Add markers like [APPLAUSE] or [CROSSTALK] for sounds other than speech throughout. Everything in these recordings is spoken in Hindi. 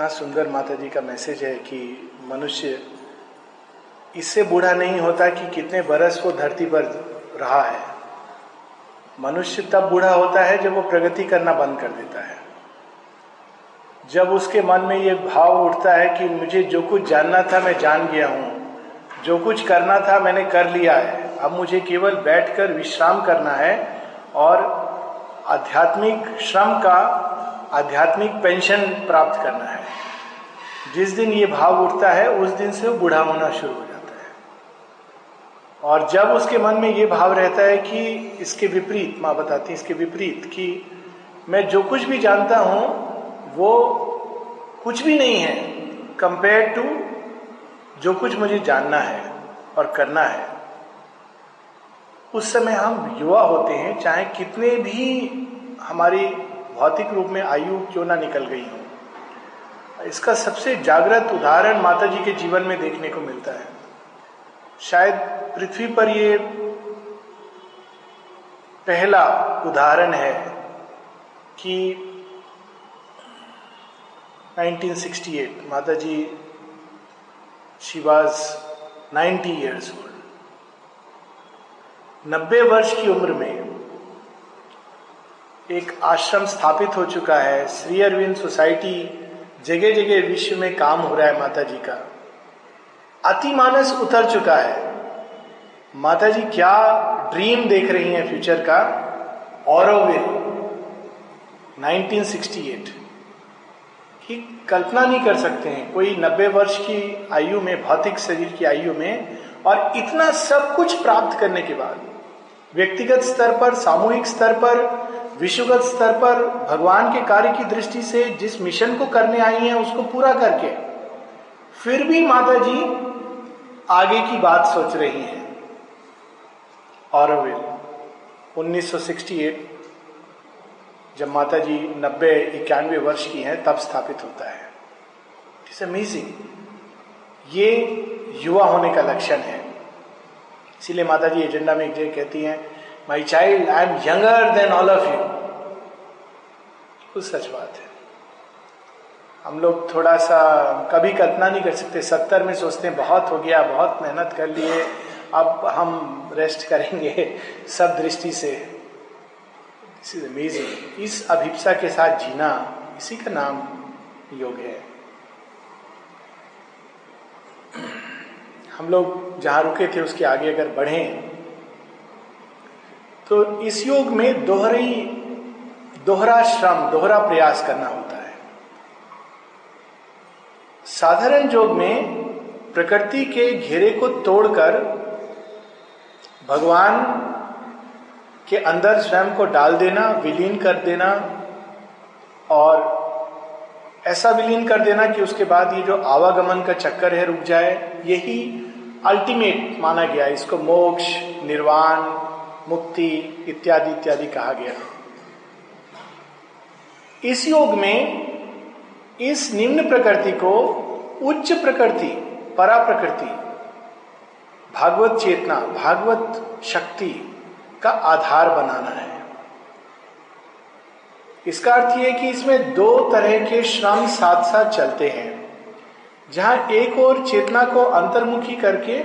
कितना सुंदर माता जी का मैसेज है कि मनुष्य इससे बूढ़ा नहीं होता कि कितने बरस को धरती पर रहा है। मनुष्य तब बूढ़ा होता है जब वो प्रगति करना बंद कर देता है। जब उसके मन में ये भाव उठता है कि मुझे जो कुछ जानना था मैं जान गया हूँ, जो कुछ करना था मैंने कर लिया है। अब मुझे केवल बैठकर विश्राम करना है और आध्यात्मिक श्रम का आध्यात्मिक पेंशन प्राप्त करना है। जिस दिन ये भाव उठता है, उस दिन से बूढ़ा होना शुरू हो जाता है। और जब उसके मन में ये भाव रहता है कि इसके विपरीत, माँ बताती इसके विपरीत, कि मैं जो कुछ भी जानता हूँ, वो कुछ भी नहीं है कंपेयर टू जो कुछ मुझे जानना है और करना है। उस समय हम युवा होते हैं, चाहे कितने भी हमारी भौतिक रूप में आयु क्यों ना निकल गई हो? इसका सबसे जागृत उदाहरण माता जी के जीवन में देखने को मिलता है। शायद पृथ्वी पर ये पहला उदाहरण है कि 1968 माता जी शी वॉज़ 90 ईयर्स ओल्ड। नब्बे वर्ष की उम्र में एक आश्रम स्थापित हो चुका है, श्री अरविंद सोसाइटी जगह जगह विश्व में काम हो रहा है माता जी का अतिमानस उतर चुका है। माता जी क्या ड्रीम देख रही हैं फ्यूचर का? औरविल 1968 की कल्पना नहीं कर सकते हैं, कोई नब्बे वर्ष की आयु में, भौतिक शरीर की आयु में, और इतना सब कुछ प्राप्त करने के बाद, व्यक्तिगत स्तर पर, सामूहिक स्तर पर विश्वगत स्तर पर भगवान के कार्य की दृष्टि से जिस मिशन को करने आई हैं, उसको पूरा करके, फिर भी माता जी आगे की बात सोच रही हैं। ऑरोविल 1968 जब माता जी नब्बे इक्यानवे वर्ष की हैं, तब स्थापित होता है। इट्स अमेजिंग ये युवा होने का लक्षण है। इसीलिए माता जी एजेंडा में एक जगह कहती हैं my child I am younger than all of you कुछ सच बात है। हम लोग थोड़ा सा, कभी कल्पना नहीं कर सकते। सत्तर में सोचते हैं, बहुत हो गया, बहुत मेहनत कर लिए। अब हम रेस्ट करेंगे [LAUGHS] सब दृष्टि से। दिस इज़ अमेजिंग इस अभिप्सा के साथ जीना, इसी का नाम योग है। हम लोग जहाँ रुके थे, उसके आगे अगर बढ़े तो इस योग में दोहरी, दोहरा श्रम, दोहरा प्रयास करना होता है। साधारण योग में प्रकृति के घेरे को तोड़कर भगवान के अंदर स्वयं को डाल देना, विलीन कर देना और ऐसा विलीन कर देना कि उसके बाद ये जो आवागमन का चक्कर है रुक जाए, यही अल्टीमेट माना गया इसको मोक्ष, निर्वाण मुक्ति इत्यादि इत्यादि कहा गया। इस योग में इस निम्न प्रकृति को उच्च प्रकृति, परा प्रकृति, भागवत चेतना, भागवत शक्ति का आधार बनाना है। इसका अर्थ यह कि इसमें दो तरह के श्रम साथ साथ चलते हैं, जहाँ एक और चेतना को अंतर्मुखी करके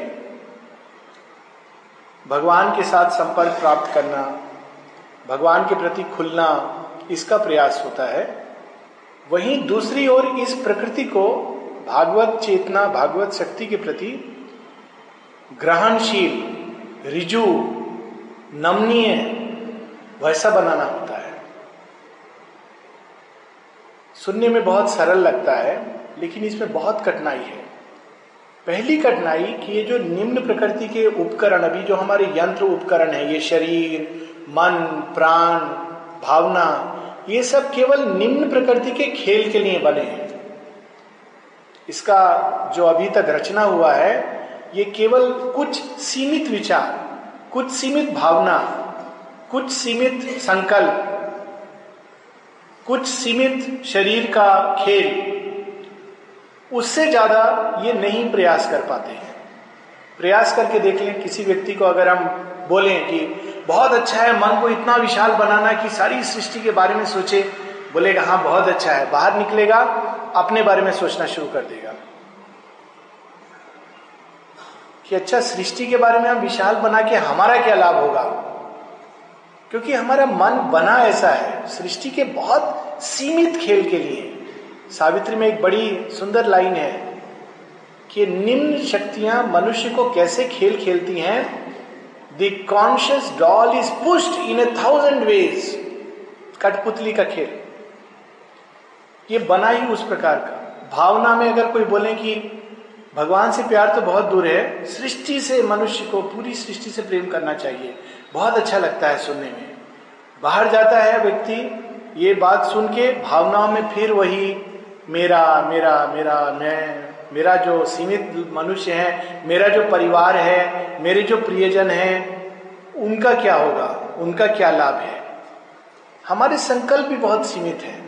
भगवान के साथ संपर्क प्राप्त करना, भगवान के प्रति खुलना, इसका प्रयास होता है। वहीं दूसरी ओर इस प्रकृति को भागवत चेतना, भागवत शक्ति के प्रति ग्रहणशील, रिजु, नमनीय, वैसा बनाना होता है। सुनने में बहुत सरल लगता है, लेकिन इसमें बहुत कठिनाई है। पहली कठिनाई कि ये जो निम्न प्रकृति के उपकरण, अभी जो हमारे यंत्र उपकरण है, ये शरीर, मन, प्राण, भावना, ये सब केवल निम्न प्रकृति के खेल के लिए बने हैं। इसका जो अभी तक रचना हुआ है, ये केवल कुछ सीमित विचार, कुछ सीमित भावना, कुछ सीमित संकल्प, कुछ सीमित शरीर का खेल उससे ज़्यादा ये नहीं प्रयास कर पाते हैं। प्रयास करके देख लें, किसी व्यक्ति को अगर हम बोलें कि बहुत अच्छा है, मन को इतना विशाल बनाना कि सारी सृष्टि के बारे में सोचे बोलेगा हाँ बहुत अच्छा है, बाहर निकलेगा, अपने बारे में सोचना शुरू कर देगा। कि अच्छा सृष्टि के बारे में हम विशाल बना के हमारा क्या लाभ होगा? क्योंकि हमारा मन बना ऐसा है, सृष्टि के बहुत सीमित खेल के लिए। सावित्री में एक बड़ी सुंदर लाइन है कि निम्न शक्तियाँ मनुष्य को कैसे खेल खेलती हैं? The conscious doll is pushed in a thousand ways कठपुतली का खेल। ये बना ही उस प्रकार का। भावना में अगर कोई बोले कि भगवान से प्यार तो बहुत दूर है, सृष्टि से मनुष्य को, पूरी सृष्टि से प्रेम करना चाहिए। बहुत अच्छा लगता है सुनने में। बाहर जाता है व्यक्ति, ये बात सुन के भावनाओं में फिर वही मेरा मेरा मेरा, मैं, मेरा जो सीमित मनुष्य है, मेरा जो परिवार है, मेरे जो प्रियजन है, उनका क्या होगा? उनका क्या लाभ है? हमारे संकल्प भी बहुत सीमित है।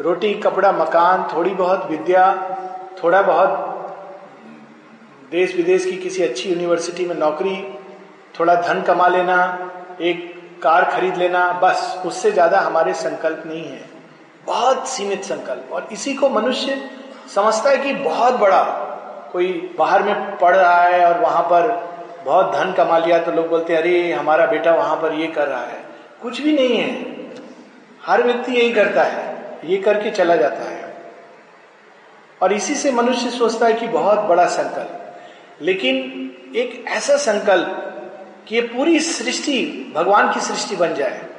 रोटी, कपड़ा, मकान, थोड़ी बहुत विद्या, थोड़ा बहुत देश विदेश की किसी अच्छी यूनिवर्सिटी में नौकरी, थोड़ा धन कमा लेना, एक कार खरीद लेना, बस, उससे ज़्यादा हमारे संकल्प नहीं है। बहुत सीमित संकल्प। और इसी को मनुष्य समझता है कि बहुत बड़ा कोई बाहर में पढ़ रहा है और वहाँ पर बहुत धन कमा लिया तो लोग बोलते हैं, अरे, हमारा बेटा वहाँ पर ये कर रहा है। कुछ भी नहीं है। हर व्यक्ति यही करता है। ये करके चला जाता है। और इसी से मनुष्य सोचता है कि बहुत बड़ा संकल्प। लेकिन एक ऐसा संकल्प कि ये पूरी सृष्टि भगवान की सृष्टि बन जाए।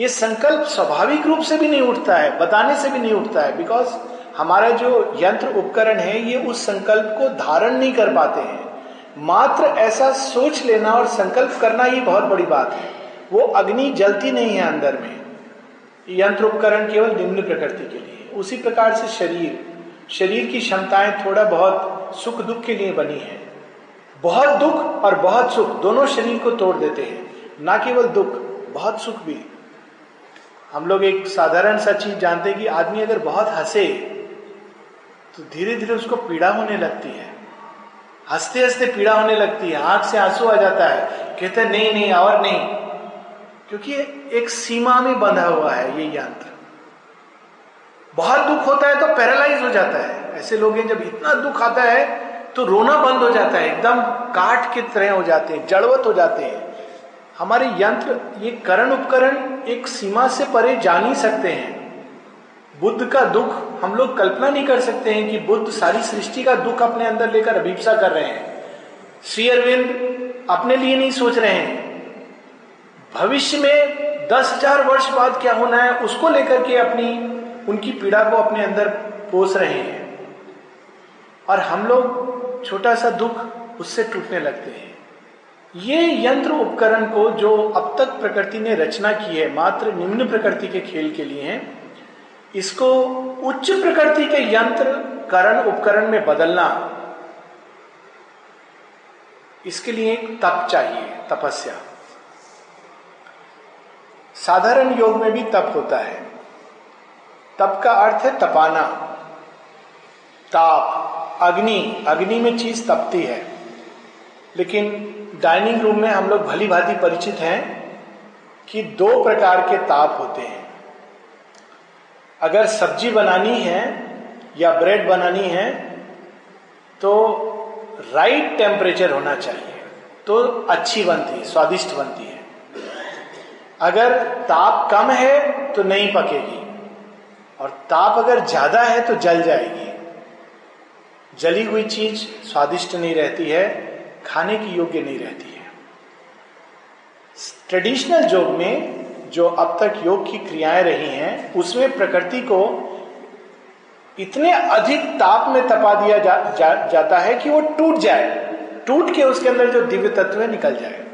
ये संकल्प स्वाभाविक रूप से भी नहीं उठता है, बताने से भी नहीं उठता है बिकॉज़ हमारा जो यंत्र उपकरण है, ये उस संकल्प को धारण नहीं कर पाते हैं। मात्र ऐसा सोच लेना और संकल्प करना ही बहुत बड़ी बात है। वो अग्नि जलती नहीं है अंदर में। यंत्र उपकरण केवल निम्न प्रकृति के लिए उसी प्रकार से शरीर। शरीर की क्षमताएँ थोड़ा बहुत सुख दुख के लिए बनी है। बहुत दुख और बहुत सुख दोनों शरीर को तोड़ देते हैं। ना केवल दुख, बहुत सुख भी। हम लोग एक साधारण सा चीज़ जानते हैं कि आदमी अगर बहुत हंसे तो धीरे धीरे उसको पीड़ा होने लगती है। हँसते हँसते पीड़ा होने लगती है। आँख से आँसू आ जाता है। कहते हैं, नहीं नहीं, और नहीं। क्योंकि एक सीमा में बंधा हुआ है ये यंत्र। बहुत दुख होता है तो पैरालाइज हो जाता है। ऐसे लोग हैं, जब इतना दुख आता है तो रोना बंद हो जाता है। एकदम काट के तरह हो जाते हैं, जड़वत हो जाते हैं। हमारे यंत्र, ये करण उपकरण एक सीमा से परे जा नहीं सकते हैं। बुद्ध का दुख हम लोग कल्पना नहीं कर सकते हैं कि बुद्ध सारी सृष्टि का दुख अपने अंदर लेकर अभिप्सा कर रहे हैं। श्री अरविंद अपने लिए नहीं सोच रहे हैं। भविष्य में दस हज़ार वर्ष बाद क्या होना है, उसको लेकर के अपनी, उनकी पीड़ा को अपने अंदर पोस रहे हैं। और हम लोग छोटा सा दुख उससे टूटने लगते हैं। ये यंत्र उपकरण को जो अब तक प्रकृति ने रचना की है, मात्र निम्न प्रकृति के खेल के लिए है, इसको उच्च प्रकृति के यंत्र करण उपकरण में बदलना, इसके लिए एक तप चाहिए, तपस्या। साधारण योग में भी तप होता है। तप का अर्थ है तपाना। ताप, अग्नि अग्नि में चीज़ तपती है, लेकिन डाइनिंग रूम में हम लोग भली भांति परिचित हैं कि दो प्रकार के ताप होते हैं। अगर सब्ज़ी बनानी है या ब्रेड बनानी है तो राइट टेम्परेचर होना चाहिए तो अच्छी बनती है, स्वादिष्ट बनती है। अगर ताप कम है तो नहीं पकेगी। और ताप अगर ज़्यादा है तो जल जाएगी। जली हुई चीज़ स्वादिष्ट नहीं रहती है खाने की योग्य नहीं रहती है। ट्रेडिशनल योग में जो अब तक योग की क्रियाएँ रही हैं उसमें प्रकृति को इतने अधिक ताप में तपा दिया जा, जा, जाता है कि वो टूट जाए। टूट के उसके अंदर जो दिव्य तत्व है निकल जाए।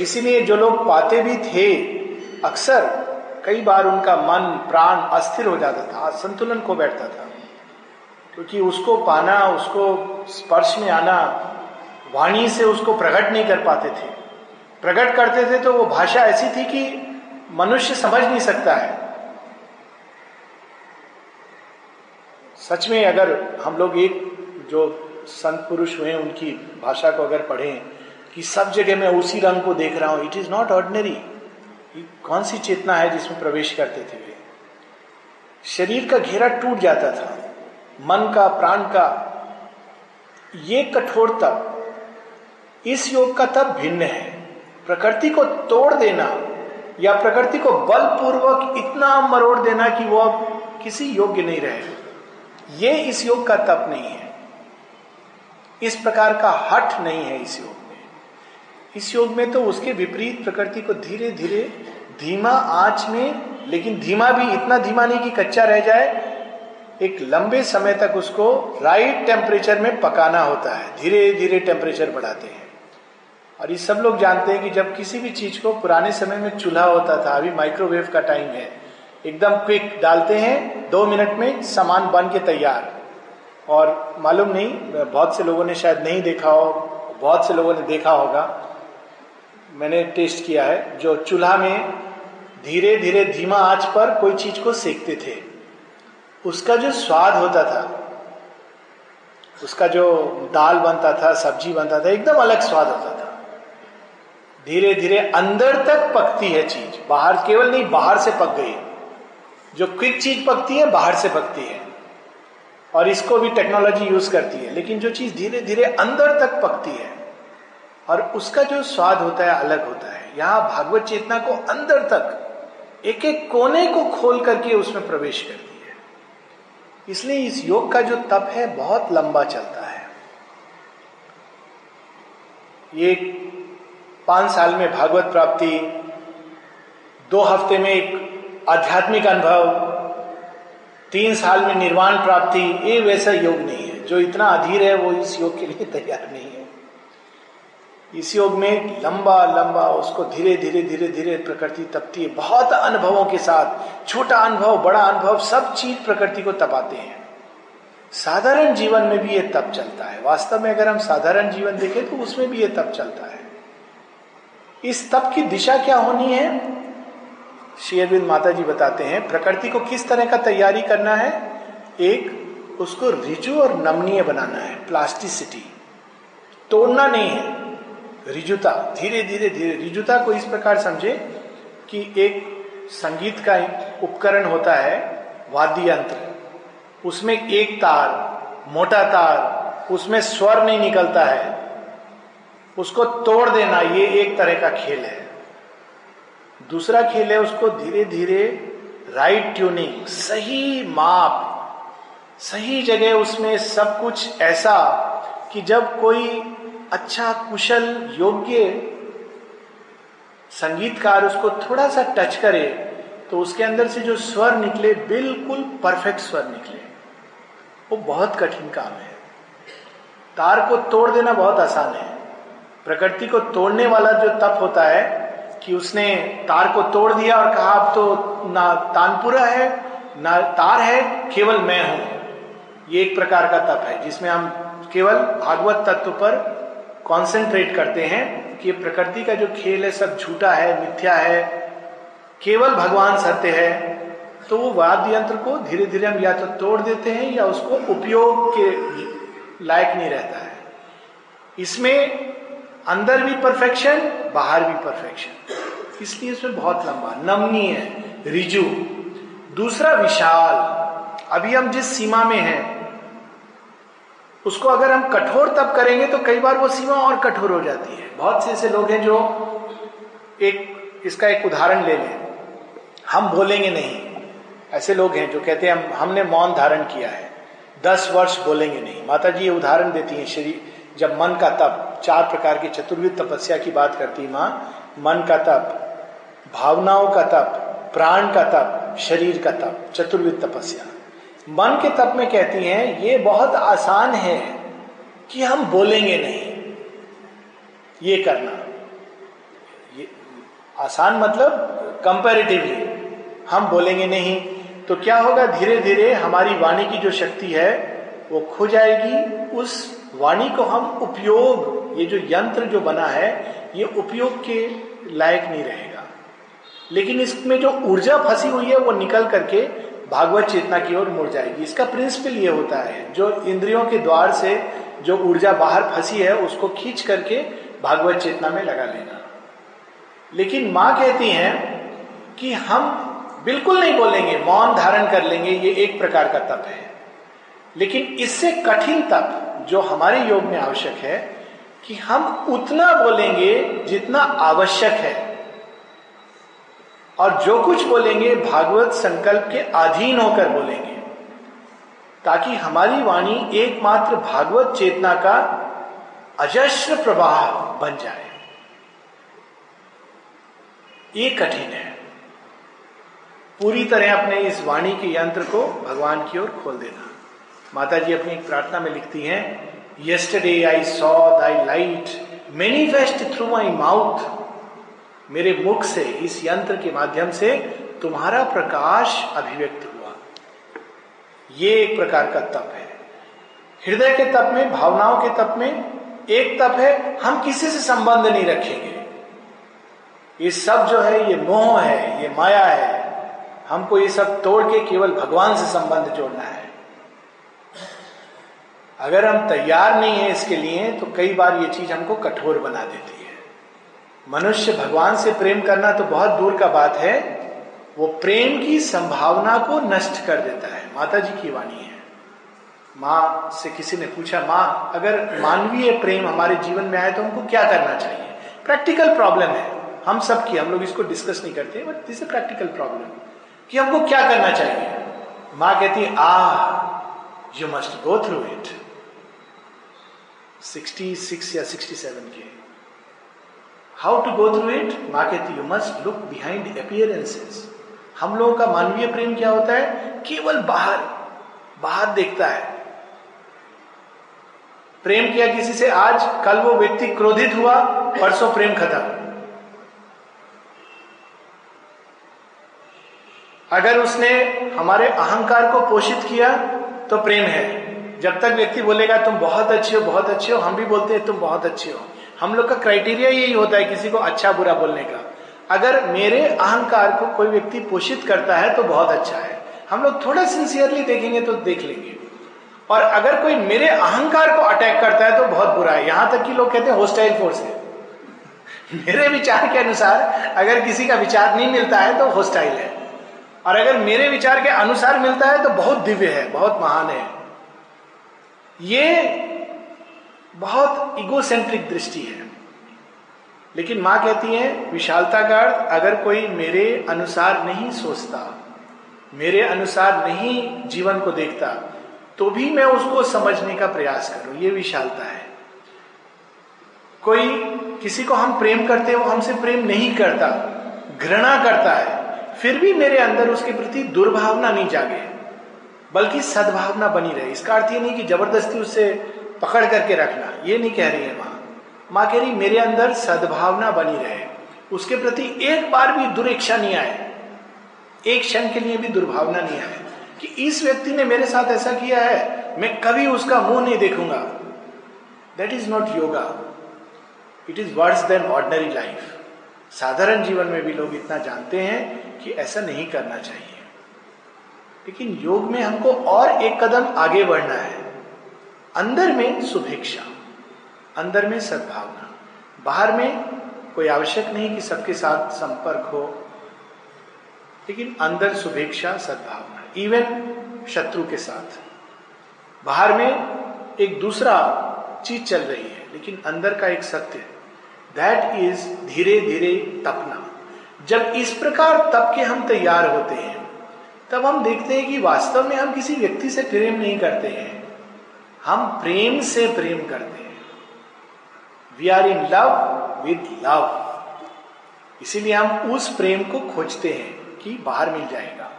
इसीलिए जो लोग पाते भी थे अक्सर कई बार उनका मन प्राण अस्थिर हो जाता था संतुलन को बैठता था। क्योंकि उसको पाना उसको स्पर्श में आना वाणी से उसको प्रकट नहीं कर पाते थे। प्रकट करते थे तो वो भाषा ऐसी थी कि मनुष्य समझ नहीं सकता है। सच में अगर हम लोग एक जो संत पुरुष हुए उनकी भाषा को अगर पढ़ें कि सब जगह मैं उसी रंग को देख रहा हूँ इट इज़ नॉट ऑर्डिनरी कौन सी चेतना है जिसमें प्रवेश करते थे वे? शरीर का घेरा टूट जाता था, मन का, प्राण का। ये कठोर तप इस योग का तप भिन्न है। प्रकृति को तोड़ देना या प्रकृति को बलपूर्वक इतना मरोड़ देना कि वो अब किसी योग्य नहीं रहे। ये इस योग का तप नहीं है। इस प्रकार का हट नहीं है इस योग में। इस योग में तो उसके विपरीत प्रकृति को धीरे धीरे धीमा आँच में, लेकिन धीमा भी, इतना धीमा नहीं कि कच्चा रह जाए, एक लंबे समय तक उसको राइट टेम्परेचर में पकाना होता है। धीरे धीरे टेम्परेचर बढ़ाते हैं। और ये सब लोग जानते हैं कि जब किसी भी चीज़ को पुराने समय में चूल्हा होता था, अभी माइक्रोवेव का टाइम है, एकदम क्विक डालते हैं, दो मिनट में सामान बन के तैयार। और मालूम नहीं, बहुत से लोगों ने शायद नहीं देखा हो, बहुत से लोगों ने देखा होगा। मैंने टेस्ट किया है, जो चूल्हा में धीरे धीरे धीमा आँच पर कोई चीज़ को सेकते थे। उसका जो स्वाद होता था, उसका जो दाल बनता था, सब्ज़ी बनता था, एकदम अलग स्वाद होता था। धीरे धीरे अंदर तक पकती है चीज़। बाहर केवल नहीं, बाहर से पक गई जो क्विक चीज़ पकती है, बाहर से पकती है। और इसको भी टेक्नोलॉजी यूज़ करती है। लेकिन जो चीज़ धीरे धीरे अंदर तक पकती है, और उसका जो स्वाद होता है, अलग होता है। यहाँ भागवत चेतना को अंदर तक एक एक कोने को खोल करके उसमें प्रवेश करती है। इसलिए इस योग का जो तप है, बहुत लंबा चलता है। ये पाँच साल में भागवत प्राप्ति, दो हफ़्ते में एक आध्यात्मिक अनुभव, तीन साल में निर्वाण प्राप्ति, ये वैसा योग नहीं है। जो इतना अधीर है, वो इस योग के लिए तैयार नहीं है। इस योग में लंबा लंबा उसको धीरे धीरे धीरे धीरे प्रकृति तपती है। बहुत अनुभवों के साथ, छोटा अनुभव, बड़ा अनुभव, सब चीज़ प्रकृति को तपाते हैं। साधारण जीवन में भी ये तप चलता है। वास्तव में अगर हम साधारण जीवन देखें तो उसमें भी ये तप चलता है। इस तप की दिशा क्या होनी है? श्री अरविंद माता जी बताते हैं, प्रकृति को किस तरह का तैयारी करना है? एक, उसको रिजु और नमनीय बनाना है, प्लास्टिसिटी। तोड़ना नहीं है, रिजुता। धीरे धीरे धीरे, रिजुता को इस प्रकार समझे कि एक संगीत का उपकरण होता है वाद्य यंत्र उसमें एक तार, मोटा तार, उसमें स्वर नहीं निकलता है। उसको तोड़ देना, ये एक तरह का खेल है। दूसरा खेल है उसको धीरे धीरे राइट ट्यूनिंग सही माप, सही जगह उसमें सब कुछ ऐसा कि जब कोई अच्छा कुशल, योग्य संगीतकार उसको थोड़ा सा टच करे तो उसके अंदर से जो स्वर निकले, बिल्कुल परफेक्ट स्वर निकले। वो बहुत कठिन काम है। तार को तोड़ देना बहुत आसान है। प्रकृति को तोड़ने वाला जो तप होता है, कि उसने तार को तोड़ दिया और कहा, अब तो ना तानपुरा है, ना तार है, केवल मैं हूँ। ये एक प्रकार का तप है, जिसमें हम केवल भागवत तत्व पर कंसंट्रेट करते हैं कि प्रकृति का जो खेल है, सब झूठा है, मिथ्या है, केवल भगवान सत्य है तो वो वाद्य यंत्र को धीरे धीरे हम या तो तोड़ देते हैं या उसको उपयोग के लायक नहीं रहता है। इसमें अंदर भी परफेक्शन बाहर भी परफेक्शन इसलिए इसमें बहुत लंबा नमनीय है, रिजु. दूसरा विशाल. अभी हम जिस सीमा में हैं, उसको अगर हम कठोर तब करेंगे तो कई बार वो सीमा और कठोर हो जाती है. बहुत से ऐसे लोग हैं जो एक, इसका एक उदाहरण ले लें. हम बोलेंगे नहीं. ऐसे लोग हैं जो कहते हैं, हम, हमने मौन धारण किया है. दस वर्ष बोलेंगे नहीं. माता जी ये उदाहरण देती हैं श्री जब मन का तप. चार प्रकार की चतुर्विध तपस्या की बात करती माँ। मन का तप, भावनाओं का तप, प्राण का तप, शरीर का तप, चतुर्विध तपस्या। मन के तप में कहती हैं, ये बहुत आसान है कि हम बोलेंगे नहीं। ये करना। ये आसान मतलब कंपैरेटिवली हम बोलेंगे नहीं। तो क्या होगा? धीरे धीरे हमारी वाणी की जो शक्ति है, वो खो जाएगी। उस वाणी को हम उपयोग ये जो यंत्र जो बना है, ये उपयोग के लायक नहीं रहेगा। लेकिन इसमें जो ऊर्जा फंसी हुई है, वो निकल करके भागवत चेतना की ओर मुड़ जाएगी। इसका प्रिंसिपल ये होता है, जो इंद्रियों के द्वार से जो ऊर्जा बाहर फंसी है, उसको खींच करके भागवत चेतना में लगा लेना। लेकिन माँ कहती हैं कि हम बिल्कुल नहीं बोलेंगे, मौन धारण कर लेंगे, ये एक प्रकार का तप है। लेकिन इससे कठिन तप जो हमारे योग में आवश्यक है कि हम उतना बोलेंगे जितना आवश्यक है। और जो कुछ बोलेंगे, भागवत संकल्प के अधीन होकर बोलेंगे। ताकि हमारी वाणी एकमात्र भागवत चेतना का अजस्र प्रवाह बन जाए। ये कठिन है। पूरी तरह अपने इस वाणी के यंत्र को भगवान की ओर खोल देना। माता जी अपनी एक प्रार्थना में लिखती हैं yesterday I saw thy light manifest through my mouth मेरे मुख से, इस यंत्र के माध्यम से तुम्हारा प्रकाश अभिव्यक्त हुआ। ये एक प्रकार का तप है। हृदय के तप में, भावनाओं के तप में एक तप है, हम किसी से संबंध नहीं रखेंगे। ये सब जो है, ये मोह है, ये माया है। हमको ये सब तोड़ के केवल भगवान से संबंध जोड़ना है। अगर हम तैयार नहीं है इसके लिए तो कई बार ये चीज़ हमको कठोर बना देती है। मनुष्य भगवान से प्रेम करना तो बहुत दूर का बात है। वो प्रेम की संभावना को नष्ट कर देता है। माता जी की वाणी है। माँ से किसी ने पूछा, माँ, अगर मानवीय प्रेम हमारे जीवन में आए तो हमको क्या करना चाहिए? प्रैक्टिकल प्रॉब्लम है। हम सब की, हम लोग इसको डिस्कस नहीं करते बट दिस प्रैक्टिकल प्रॉब्लम कि हमको क्या करना चाहिए। माँ कहती आ you must go through it 66 या 67 के। How to go through it माँ कहती you must look behind appearances हम लोगों का मानवीय प्रेम क्या होता है? केवल बाहर बाहर देखता है। प्रेम किया किसी से? आज, कल वो व्यक्ति क्रोधित हुआ, परसों प्रेम खत्म। अगर उसने हमारे अहंकार को पोषित किया तो प्रेम है। जब तक व्यक्ति बोलेगा, तुम बहुत अच्छे हो, बहुत अच्छे हो, हम भी बोलते हैं, तुम बहुत अच्छे हो। हम लोग का क्राइटेरिया यही होता है किसी को अच्छा बुरा बोलने का। अगर मेरे अहंकार को कोई व्यक्ति पोषित करता है तो बहुत अच्छा है। हम लोग थोड़ा सिंसियरली देखेंगे तो देख लेंगे। और अगर कोई मेरे अहंकार को अटैक करता है तो बहुत बुरा है। यहाँ तक कि लोग कहते हैं होस्टाइल फोर्स है। [LAUGHS] मेरे विचार के अनुसार अगर किसी का विचार नहीं मिलता है तो होस्टाइल है। और अगर मेरे विचार के अनुसार मिलता है तो बहुत दिव्य है, बहुत महान है। ये बहुत इगोसेंट्रिक दृष्टि है। लेकिन माँ कहती है, विशालता का अर्थ, अगर कोई मेरे अनुसार नहीं सोचता, मेरे अनुसार नहीं जीवन को देखता तो भी मैं उसको समझने का प्रयास करूँ। ये विशालता है। कोई किसी को हम प्रेम करते हैं, वो हमसे प्रेम नहीं करता, घृणा करता है, फिर भी मेरे अंदर उसके प्रति दुर्भावना नहीं जागे। बल्कि सद्भावना बनी रहे। इसका अर्थ ये नहीं कि ज़बरदस्ती उससे पकड़ करके रखना। ये नहीं कह रही है माँ। माँ कह रही, मेरे अंदर सद्भावना बनी रहे। उसके प्रति एक बार भी दुरेक्षा नहीं आए। एक क्षण के लिए भी दुर्भावना नहीं आए कि इस व्यक्ति ने मेरे साथ ऐसा किया है। मैं कभी उसका मुँह नहीं देखूँगा। That is not yoga it is worse than ordinary life साधारण जीवन में भी लोग इतना जानते हैं कि ऐसा नहीं करना चाहिए। लेकिन योग में हमको और एक कदम आगे बढ़ना है। अंदर में शुभेक्षा अंदर में सद्भावना, बाहर में कोई आवश्यक नहीं कि सबके साथ संपर्क हो, लेकिन अंदर शुभेक्षा सद्भावना इवन शत्रु के साथ। बाहर में एक दूसरा चीज़ चल रही है, लेकिन अंदर का एक सत्य दैट इज़ धीरे धीरे तपना। जब इस प्रकार तप के हम तैयार होते हैं तब हम देखते हैं कि वास्तव में हम किसी व्यक्ति से प्रेम नहीं करते हैं। हम प्रेम से प्रेम करते हैं। We are in love with love इसीलिए हम उस प्रेम को खोजते हैं कि बाहर मिल जाएगा।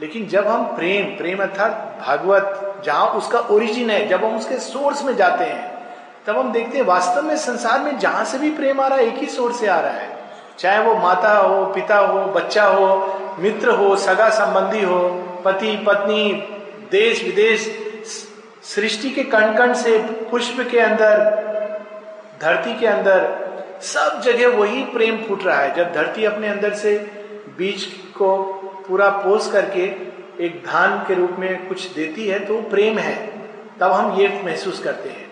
लेकिन जब हम प्रेम प्रेम अर्थात भागवत, जहाँ उसका ओरिजिन है, जब हम उसके सोर्स में जाते हैं, तब हम देखते हैं वास्तव में संसार में जहाँ से भी प्रेम आ रहा है, एक ही सोर्स से आ रहा है। चाहे वो माता हो, पिता हो, बच्चा हो मित्र हो, सगा संबंधी हो, पति, पत्नी, देश, विदेश, सृष्टि के कण कण से, पुष्प के अंदर, धरती के अंदर, सब जगह वही प्रेम फूट रहा है। जब धरती अपने अंदर से बीज को पूरा पोस करके एक धान के रूप में कुछ देती है तो प्रेम है। तब हम ये महसूस करते हैं।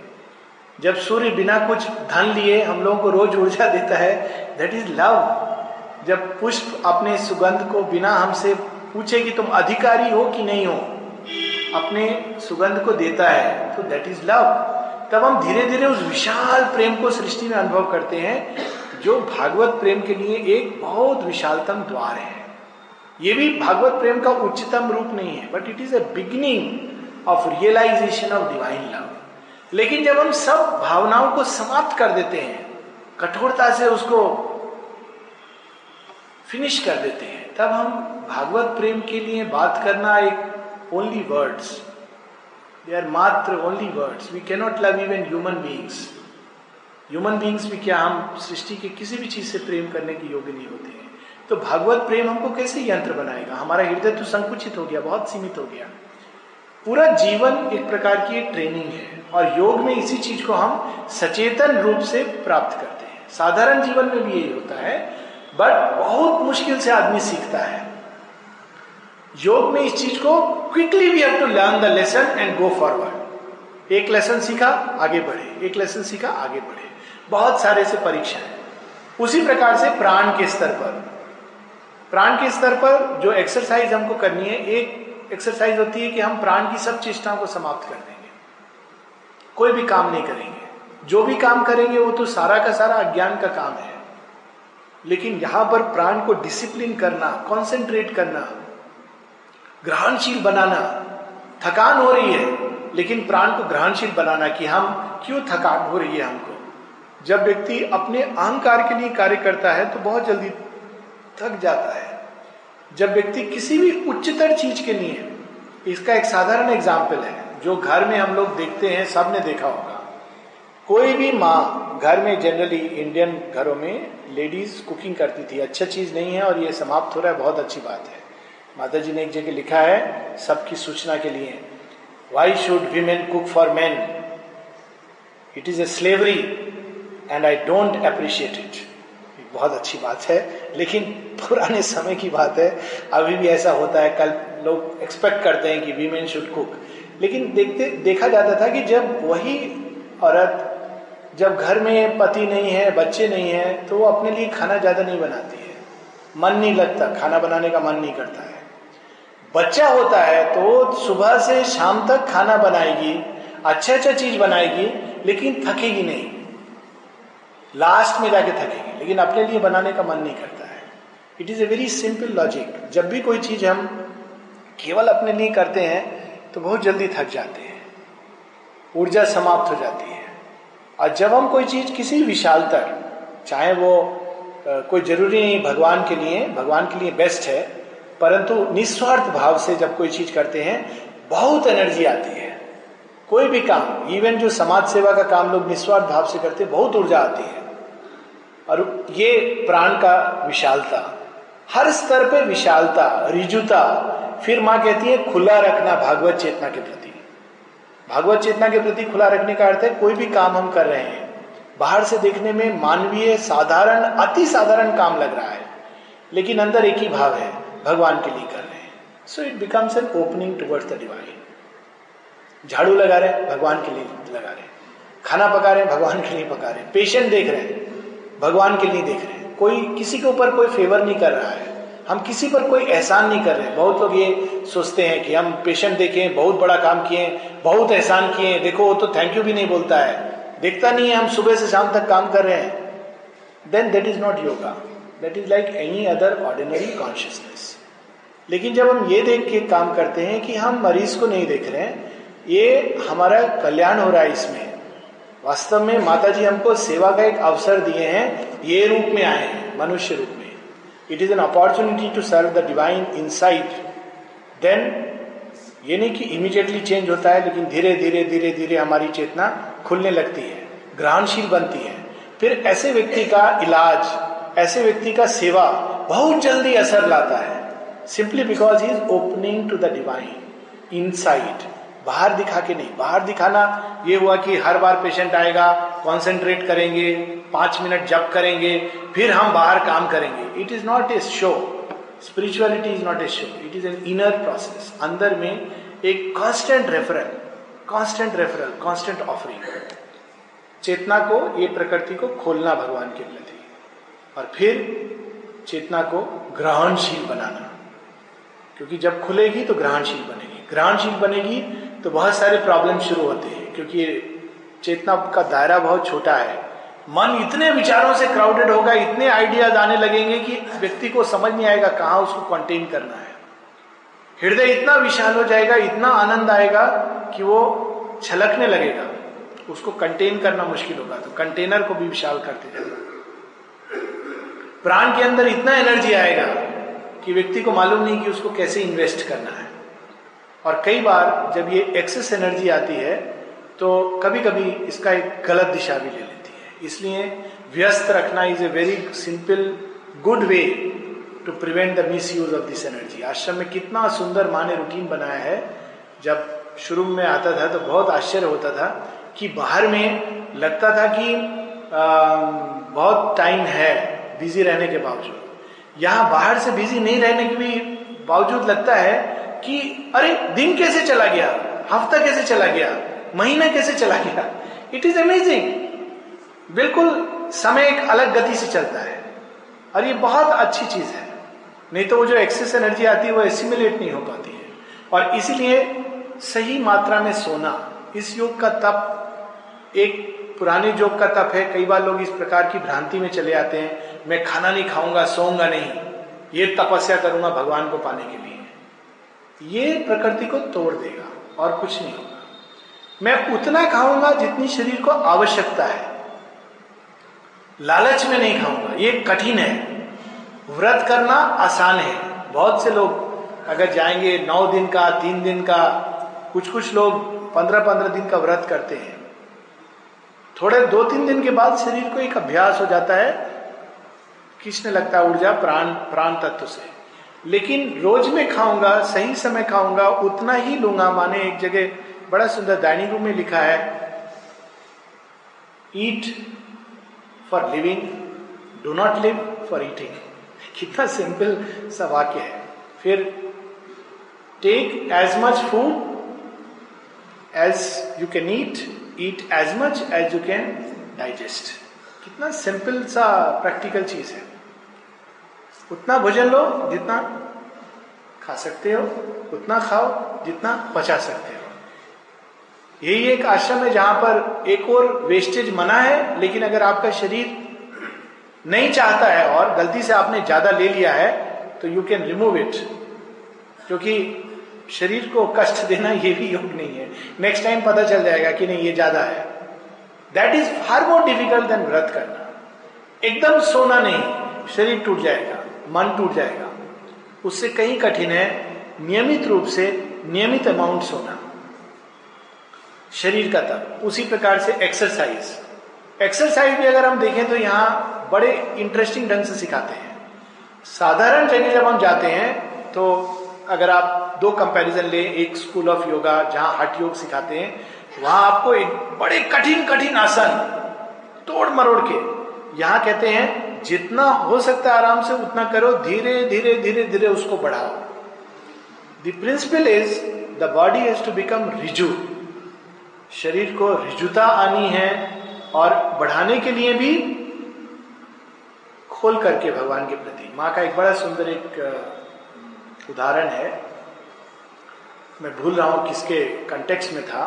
जब सूर्य बिना कुछ धन लिए हम लोगों को रोज ऊर्जा देता है दैट इज़ लव जब पुष्प अपने सुगंध को बिना हमसे पूछे कि तुम अधिकारी हो कि नहीं हो, अपने सुगंध को देता है तो दैट इज़ लव तब हम धीरे धीरे उस विशाल प्रेम को सृष्टि में अनुभव करते हैं, जो भागवत प्रेम के लिए एक बहुत विशालतम द्वार है। ये भी भागवत प्रेम का उच्चतम रूप नहीं है but it is a beginning of realisation of divine love लेकिन जब हम सब भावनाओं को समाप्त कर देते हैं, कठोरता से उसको फिनिश कर देते हैं। तब हम भागवत प्रेम के लिए बात करना एक ओनली वर्ड्स दे आर मात्र only words we cannot love even human beings human beings भी क्या हम सृष्टि के किसी भी चीज़ से प्रेम करने के योग्य नहीं होते हैं। तो भागवत प्रेम हमको कैसे यंत्र बनाएगा? हमारा हृदय तो संकुचित हो गया, बहुत सीमित हो गया। पूरा जीवन एक प्रकार की ट्रेनिंग है और योग में इसी चीज़ को हम सचेतन रूप से प्राप्त करते हैं। साधारण जीवन में भी यही होता है बट मुश्किल से आदमी सीखता है। योग में इस चीज़ को quickly we have to learn the lesson and go forward एक लेसन सीखा, आगे बढ़े। एक लेसन सीखा, आगे बढ़े। बहुत सारे से परीक्षा है। उसी प्रकार से प्राण के स्तर पर। प्राण के स्तर पर जो एक्सरसाइज हमको करनी है, एक एक्सरसाइज होती है कि हम प्राण की सब चेष्टाओं को समाप्त कर देंगे। कोई भी काम नहीं करेंगे। जो भी काम करेंगे, वो तो सारा का सारा अज्ञान का काम है। लेकिन यहाँ पर प्राण को डिसिप्लिन करना कॉन्सेंट्रेट करना, ग्रहणशील बनाना, थकान हो रही है, लेकिन प्राण को ग्रहणशील बनाना कि हम क्यों थकान हो रही है हमको। जब व्यक्ति अपने अहंकार के लिए कार्य करता है तो बहुत जल्दी थक जाता है। जब व्यक्ति किसी भी उच्चतर चीज़ के लिए, इसका एक साधारण एग्ज़ाम्पल है, जो घर में हम लोग देखते हैं, सबने देखा होगा। कोई भी माँ घर में जनरली इंडियन घरों में लेडीज़ कुकिंग करती थी। अच्छा चीज़ नहीं है और ये समाप्त हो रहा है, बहुत अच्छी बात है। माता जी ने एक जगह लिखा है, सबकी सूचना के लिए why should women cook for man it is a slavery and I don't appreciate it बहुत अच्छी बात है, लेकिन पुराने समय की बात है। अभी भी ऐसा होता है, कल लोग एक्सपेक्ट करते हैं कि वीमेन शुड कुक लेकिन देखते, देखा जाता था कि जब वही औरत जब घर में पति नहीं है, बच्चे नहीं है तो वो अपने लिए खाना ज़्यादा नहीं बनाती है। मन नहीं लगता, खाना बनाने का मन नहीं करता है। बच्चा होता है तो सुबह से शाम तक खाना बनाएगी अच्छा अच्छा चीज़ बनाएगी, लेकिन थकेगी नहीं। लास्ट में जाके थकेगी, लेकिन अपने लिए बनाने का मन नहीं करता है। It is a very simple logic जब भी कोई चीज़ हम केवल अपने लिए करते हैं तो बहुत जल्दी थक जाते हैं। ऊर्जा समाप्त हो जाती है। और जब हम कोई चीज़ किसी विशाल तक, चाहे वो कोई ज़रूरी नहीं भगवान के लिए, भगवान के लिए बेस्ट है, परंतु निस्वार्थ भाव से जब कोई चीज़ करते हैं, बहुत एनर्जी आती है। कोई भी काम इवन जो समाज सेवा का काम लोग निस्वार्थ भाव से करते बहुत ऊर्जा आती है। और ये प्राण का विशालता, हर स्तर पे विशालता, रिजुता, फिर माँ कहती है, खुला रखना भागवत चेतना के प्रति। भागवत चेतना के प्रति खुला रखने का अर्थ है, कोई भी काम हम कर रहे हैं, बाहर से देखने में मानवीय, साधारण, अति साधारण काम लग रहा है, लेकिन अंदर एक ही भाव है, भगवान के लिए कर रहे हैं। So it becomes an opening towards the divine झाड़ू लगा रहे हैं, भगवान के लिए लगा रहे हैं। खाना पका रहे हैं, भगवान के लिए पका रहे हैं। पेशेंट देख रहे हैं, भगवान के लिए देख रहे हैं। कोई, किसी के ऊपर कोई फेवर नहीं कर रहा है। हम किसी पर कोई एहसान नहीं कर रहे। बहुत लोग ये सोचते हैं कि हम पेशेंट देखे, बहुत बड़ा काम किए, बहुत एहसान किए। देखो, वो तो थैंक यू भी नहीं बोलता है। देखता नहीं है, हम सुबह से शाम तक काम कर रहे हैं। Then that is not yoga that is like any other ordinary consciousness लेकिन जब हम ये देख के काम करते हैं कि हम मरीज़ को नहीं देख रहे हैं, ये हमारा कल्याण हो रहा है इसमें। वास्तव में माता जी हमको सेवा का एक अवसर दिए हैं, ये रूप में आए हैं, मनुष्य रूप it is an opportunity to serve the divine insight then ये नहीं कि इमीडिएटली चेंज होता है, लेकिन धीरे धीरे धीरे धीरे हमारी चेतना खुलने लगती है, ग्रहणशील बनती है। फिर ऐसे व्यक्ति का इलाज, ऐसे व्यक्ति का सेवा बहुत जल्दी असर लाता है simply because he is opening to the divine insight बाहर दिखा के नहीं, बाहर दिखाना ये हुआ कि हर बार पेशेंट आएगा कॉन्सेंट्रेट करेंगे पाँच मिनट जब करेंगे, फिर हम बाहर काम करेंगे। It is not a show spirituality is not a show it is an inner process अंदर में एक constant referral constant referral constant offering चेतना को, ये प्रकृति को खोलना भगवान के प्रति। और फिर चेतना को ग्रहणशील बनाना। क्योंकि जब खुलेगी तो ग्रहणशील बनेगी। ग्रहणशील बनेगी तो बहुत सारे प्रॉब्लम शुरू होते हैं। क्योंकि चेतना का दायरा बहुत छोटा है। मन इतने विचारों से क्राउडेड होगा, इतने आइडियाज़ आने लगेंगे कि व्यक्ति को समझ नहीं आएगा कहाँ उसको कंटेन करना है। हृदय इतना विशाल हो जाएगा, इतना आनंद आएगा कि वो छलकने लगेगा। उसको कंटेन करना मुश्किल होगा तो कंटेनर को भी विशाल करते जाएगा प्राण के अंदर इतना एनर्जी आएगा कि व्यक्ति को मालूम नहीं कि उसको कैसे इन्वेस्ट करना है। और कई बार जब ये एक्सेस एनर्जी आती है तो कभी कभी इसका एक गलत दिशा भी ले लेते इसलिए व्यस्त रखना is a very simple good way to prevent the misuse of this energy ashram में कितना सुंदर माँ ने रूटीन बनाया है। जब शुरू में आता था तो बहुत आश्चर्य होता था कि बाहर में लगता था कि आ, बहुत टाइम है बिज़ी रहने के बावजूद। यहाँ बाहर से बिज़ी नहीं रहने के भी बावजूद लगता है कि अरे दिन कैसे चला गया? हफ़्ता कैसे चला गया? महीना कैसे चला गया? इट इज़ अमेजिंग बिल्कुल समय एक अलग गति से चलता है। और ये बहुत अच्छी चीज़ है। नहीं तो वो जो एक्सेस एनर्जी आती है, वो एसिमुलेट नहीं हो पाती है। और इसीलिए सही मात्रा में सोना, इस योग का तप, एक पुराने योग का तप है। कई बार लोग इस प्रकार की भ्रांति में चले आते हैं, मैं खाना नहीं खाऊँगा, सोऊँगा नहीं। ये तपस्या करूँगा भगवान को पाने के लिए। ये प्रकृति को तोड़ देगा और कुछ नहीं होगा। मैं उतना खाऊँगा जितनी शरीर को आवश्यकता है। लालच में नहीं खाऊँगा। ये कठिन है। व्रत करना आसान है। बहुत से लोग अगर जाएँगे नौ दिन का, तीन दिन का कुछ कुछ लोग पंद्रह पंद्रह दिन का व्रत करते हैं। थोड़े दो तीन दिन के बाद शरीर को एक अभ्यास हो जाता है किसने लगता है ऊर्जा प्राण प्राण तत्व से। लेकिन रोज में खाऊँगा, सही समय खाऊँगा, उतना ही लूँगा। माने एक जगह बड़ा सुंदर डाइनिंग रूम में लिखा है, eat for living do not live for eating कितना सिंपल सा वाक्य है। फिर take as much food as you can eat eat as much as you can digest कितना सिंपल सा प्रैक्टिकल चीज़ है। उतना भोजन लो जितना खा सकते हो, उतना खाओ जितना बचा सकते हो। यही एक आश्रम है जहाँ पर एक और वेस्टेज मना है, लेकिन अगर आपका शरीर नहीं चाहता है और गलती से आपने ज़्यादा ले लिया है तो यू कैन रिमूव इट क्योंकि शरीर को कष्ट देना ये भी योग नहीं है। नेक्स्ट टाइम पता चल जाएगा कि नहीं, ये ज़्यादा है। That is far more difficult than व्रत करना। एकदम सोना नहीं, शरीर टूट जाएगा, मन टूट जाएगा। उससे कहीं कठिन है, नियमित रूप से, नियमित अमाउंट सोना। शरीर का तब उसी प्रकार से एक्सरसाइज एक्सरसाइज भी अगर हम देखें तो यहाँ बड़े इंटरेस्टिंग ढंग से सिखाते हैं। साधारण जगह जब हम जाते हैं तो अगर आप दो कंपैरिजन ले, एक स्कूल ऑफ़ योगा जहाँ हट योग सिखाते हैं, वहाँ आपको एक बड़े कठिन कठिन आसन, तोड़ मरोड़ के, यहाँ कहते हैं, जितना हो सकता है आराम से उतना करो, धीरे धीरे धीरे धीरे उसको बढ़ाओ। The principle is the body has to become Riju शरीर को रिजुता आनी है और बढ़ाने के लिए भी खोल करके भगवान के प्रति। माँ का एक बड़ा सुंदर एक उदाहरण है। मैं भूल रहा हूँ किसके कंटेक्स में था,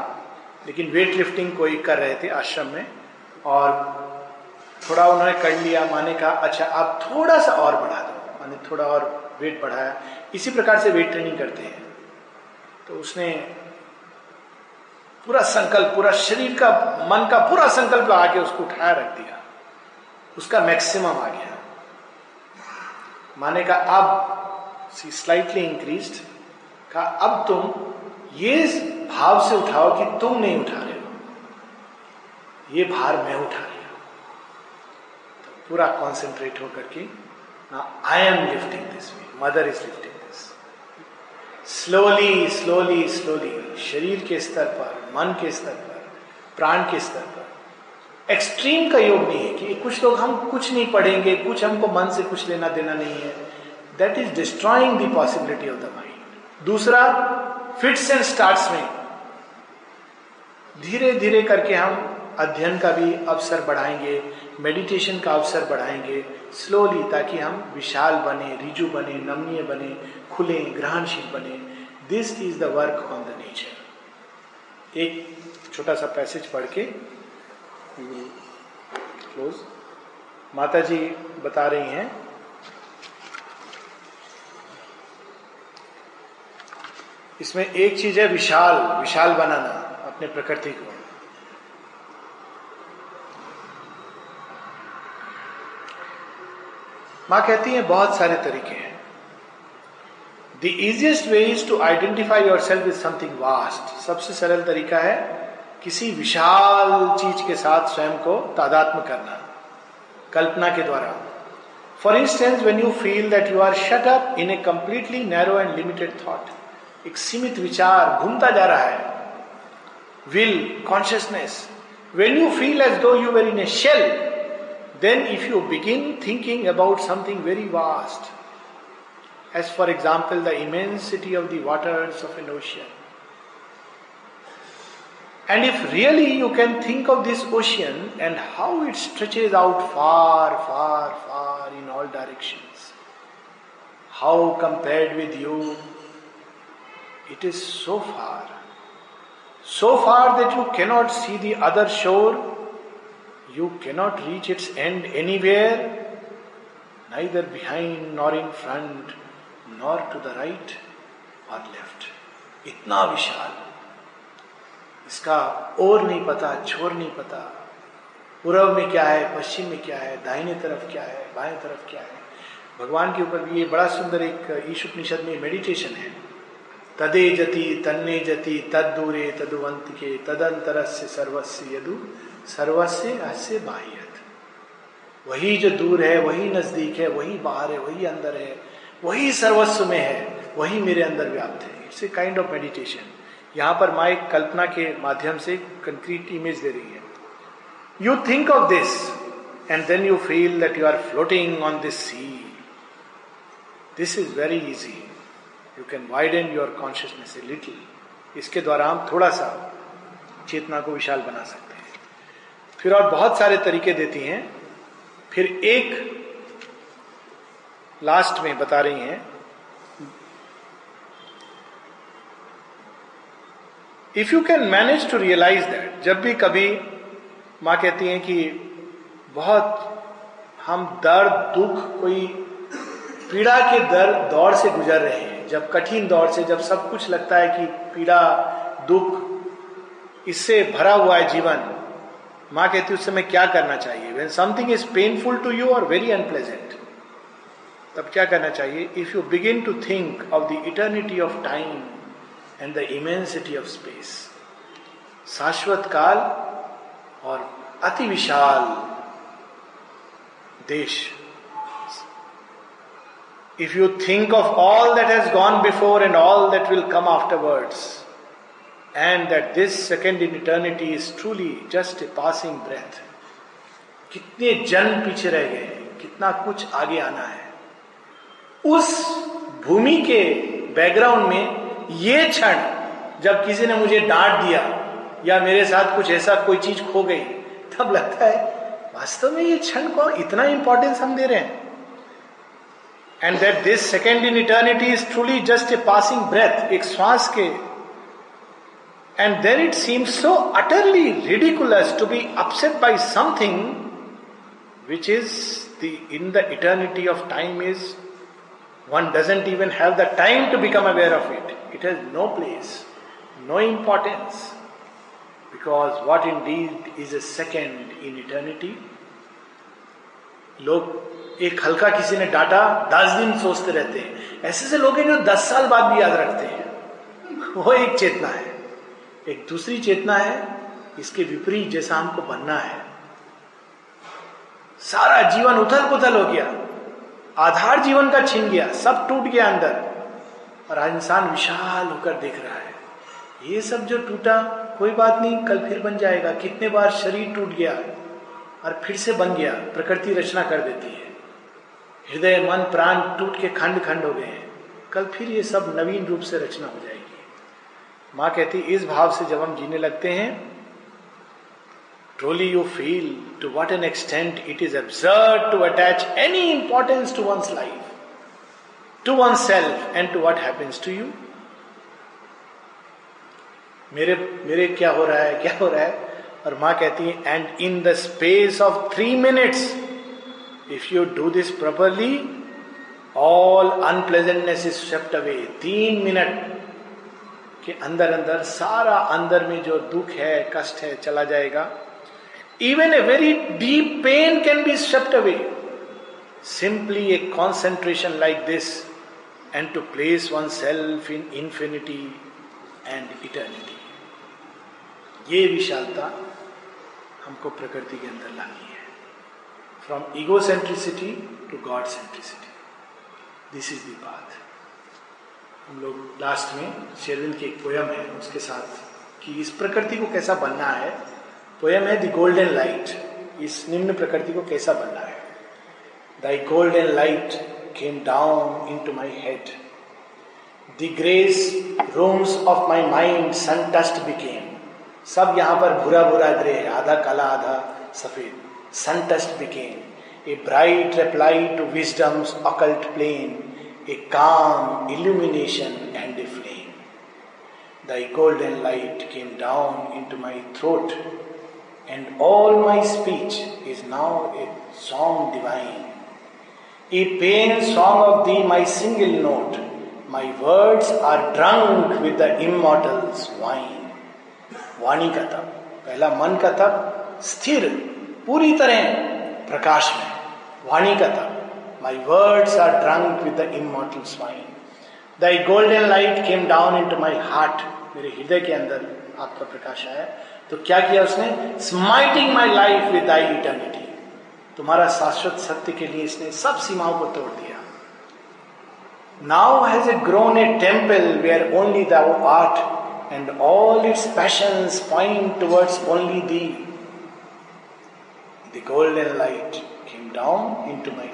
लेकिन वेट लिफ्टिंग कोई कर रहे थे आश्रम में और थोड़ा उन्होंने कर लिया। माने कहा अच्छा आप थोड़ा सा और बढ़ा दो। माने थोड़ा और वेट बढ़ाया। इसी प्रकार से वेट ट्रेनिंग करते हैं। तो उसने पूरा संकल्प, पूरा शरीर का, मन का पूरा संकल्प के उसको उठाया रख दिया। उसका मैक्सिमम आ गया। माने का अब सी स्लाइटली इंक्रीज का अब तुम ये भाव से उठाओ कि तुम नहीं उठा रहे हो। ये भार मैं उठा रही हूँ। तो पूरा कॉन्सेंट्रेट होकर के ना I am lifting this mother is lifting this slowly slowly slowly शरीर के स्तर पर, मन के स्तर पर, प्राण के स्तर पर। एक्सट्रीम का योग नहीं है कि कुछ लोग हम कुछ नहीं पढ़ेंगे, कुछ हमको मन से कुछ लेना देना नहीं है। That is destroying the possibility of the mind दूसरा फिट्स एंड स्टार्ट में। धीरे धीरे करके हम अध्ययन का भी अवसर बढ़ाएँगे मेडिटेशन का अवसर बढ़ाएँगे स्लोली ताकि हम विशाल बने, रिजु बने, नमनीय बने, खुले, ग्रहणशील बने। This is the work on the एक छोटा सा पैसेज पढ़ के क्लोज माता जी बता रही हैं, इसमें एक चीज़ है विशाल विशाल बनाना, अपने प्रकृति को। माँ कहती है, बहुत सारे तरीके हैं। The easiest way is to identify yourself is something vast सबसे सरल तरीका है किसी विशाल चीज़ के साथ स्वयं को तादात्म करना, कल्पना के द्वारा। For instance when you feel that you are shut up in a completely narrow and limited thought एक सीमित विचार घूमता जा रहा है। Will consciousness when you feel as though you were in a shell then if you begin thinking about something very vast as for example the immensity of the waters of an ocean. And if really you can think of this ocean and how it stretches out far, far, far in all directions, how compared with you, it is so far. So far that you cannot see the other shore, you cannot reach its end anywhere, neither behind nor in front, nor to the right और लेफ़्ट इतना विशाल। इसका और नहीं पता, छोर नहीं पता। पूर्व में क्या है, पश्चिम में क्या है, दाहिने तरफ़ क्या है, बाएँ तरफ़ क्या है? भगवान के ऊपर भी ये बड़ा सुंदर एक ईशुपनिषद में मेडिटेशन है। तदे जति, तन्ने जति तद दूरे तदुवंत के तदंतर से सर्वस्व यदु सर्वस्व अस्य बाह्यत। वही जो दूर है, वही नज़दीक है, वही बाहर है, वही अंदर है वही सर्वस्व में है, वही मेरे अंदर व्याप्त है। It's a kind of meditation यहाँ पर माँ एक कल्पना के माध्यम से कंक्रीट इमेज दे रही है। You think of this and then you feel that you are floating on this sea this is very easy you can widen your consciousness a little इसके द्वारा हम थोड़ा सा चेतना को विशाल बना सकते हैं। फिर और बहुत सारे तरीके देती हैं। फिर एक लास्ट में बता रही हैं। If you can manage to realise that जब भी कभी माँ कहती हैं कि बहुत हम दर्द, दुख, कोई पीड़ा के दर, दौर से गुजर रहे हैं, जब कठिन दौर से, जब सब कुछ लगता है कि पीड़ा, दुख, इससे भरा हुआ है जीवन, माँ कहती है उस समय क्या करना चाहिए? When something is painful to you और वेरी अनप्लेजेंट तब क्या करना चाहिए? If you begin to think of the eternity of time and the immensity of space शाश्वत काल और अति विशाल देश। If you think of all that has gone before and all that will come afterwards and that this second in eternity is truly just a passing breath कितने जन्म पीछे रह गए, कितना कुछ आगे आना है। उस भूमि के बैकग्राउंड में ये क्षण, जब किसी ने मुझे डांट दिया या मेरे साथ कुछ ऐसा कोई चीज़ खो गई, तब लगता है, वास्तव में ये क्षण को इतना इंपॉर्टेंस हम दे रहे हैं? And that this second in eternity is truly just a passing breath एक श्वास के। And then it seems so utterly ridiculous to be upset by something which is the in the eternity of time is one doesn't even have the time to become aware of it. It has no place, no importance. Because what indeed is a second in eternity? लोग एक हल्का किसी ने डांटा दस दिन सोचते रहते हैं ऐसे से लोग हैं जो दस साल बाद भी याद रखते हैं वो एक चेतना है एक दूसरी चेतना है इसके विपरीत जैसा हमको बनना है सारा जीवन उथल पुथल हो गया आधार जीवन का छिन गया, सब टूट गया अंदर। और आज इंसान विशाल होकर देख रहा है। ये सब जो टूटा, कोई बात नहीं, कल फिर बन जाएगा। कितने बार शरीर टूट गया और फिर से बन गया, प्रकृति रचना कर देती है। हृदय, मन, प्राण टूट के खंड खंड हो गए हैं। कल फिर ये सब नवीन रूप से रचना हो जाएगी। माँ कहती, इस भाव से जब हम जीने लगते हैं truly you feel to what an extent it is absurd to attach any importance to one's life, to oneself, and to what happens to you. मेरे मेरे क्या हो रहा है क्या हो रहा है? और माँ कहती है and in the space of three minutes if you do this properly all unpleasantness is swept away तीन मिनट के अंदर अंदर सारा अंदर में जो दुख है कष्ट है चला जाएगा। A very deep pain can be swept away simply a concentration like this and to place oneself in infinity and eternity ये विशालता हमको प्रकृति के अंदर लानी है। From ego centricity to God centricity this is the बात हम लोग लास्ट में शेरविन की एक पोयम है, उसके साथ कि इस प्रकृति को कैसा बनना है पोयम है द गोल्डन लाइट इस निम्न प्रकृति को कैसा बनना है? Thy golden light came down into my head the grey rooms of my mind sun touched became सब यहाँ पर भूरा भूरा ग्रे है आधा काला, आधा सफ़ेद sun touched became a bright reply to wisdom's occult plane a calm illumination and a flame the golden light came down into my throat and all my speech is now a song divine a paean song of thee my single note my words are drunk with the immortal's wine वाणी का तप पहला मन का तप स्थिर पूरी तरह प्रकाश में वाणी का तप my words are drunk with the immortal's wine the golden light came down into my heart मेरे हृदय के अंदर आपका प्रकाश आया तो क्या किया उसने? Smiting my life with thy eternity तुम्हारा शाश्वत सत्य के लिए इसने सब सीमाओं को तोड़ दिया। Now has a grown a temple where only the art and all its passions point towards only thee. The golden light came down into my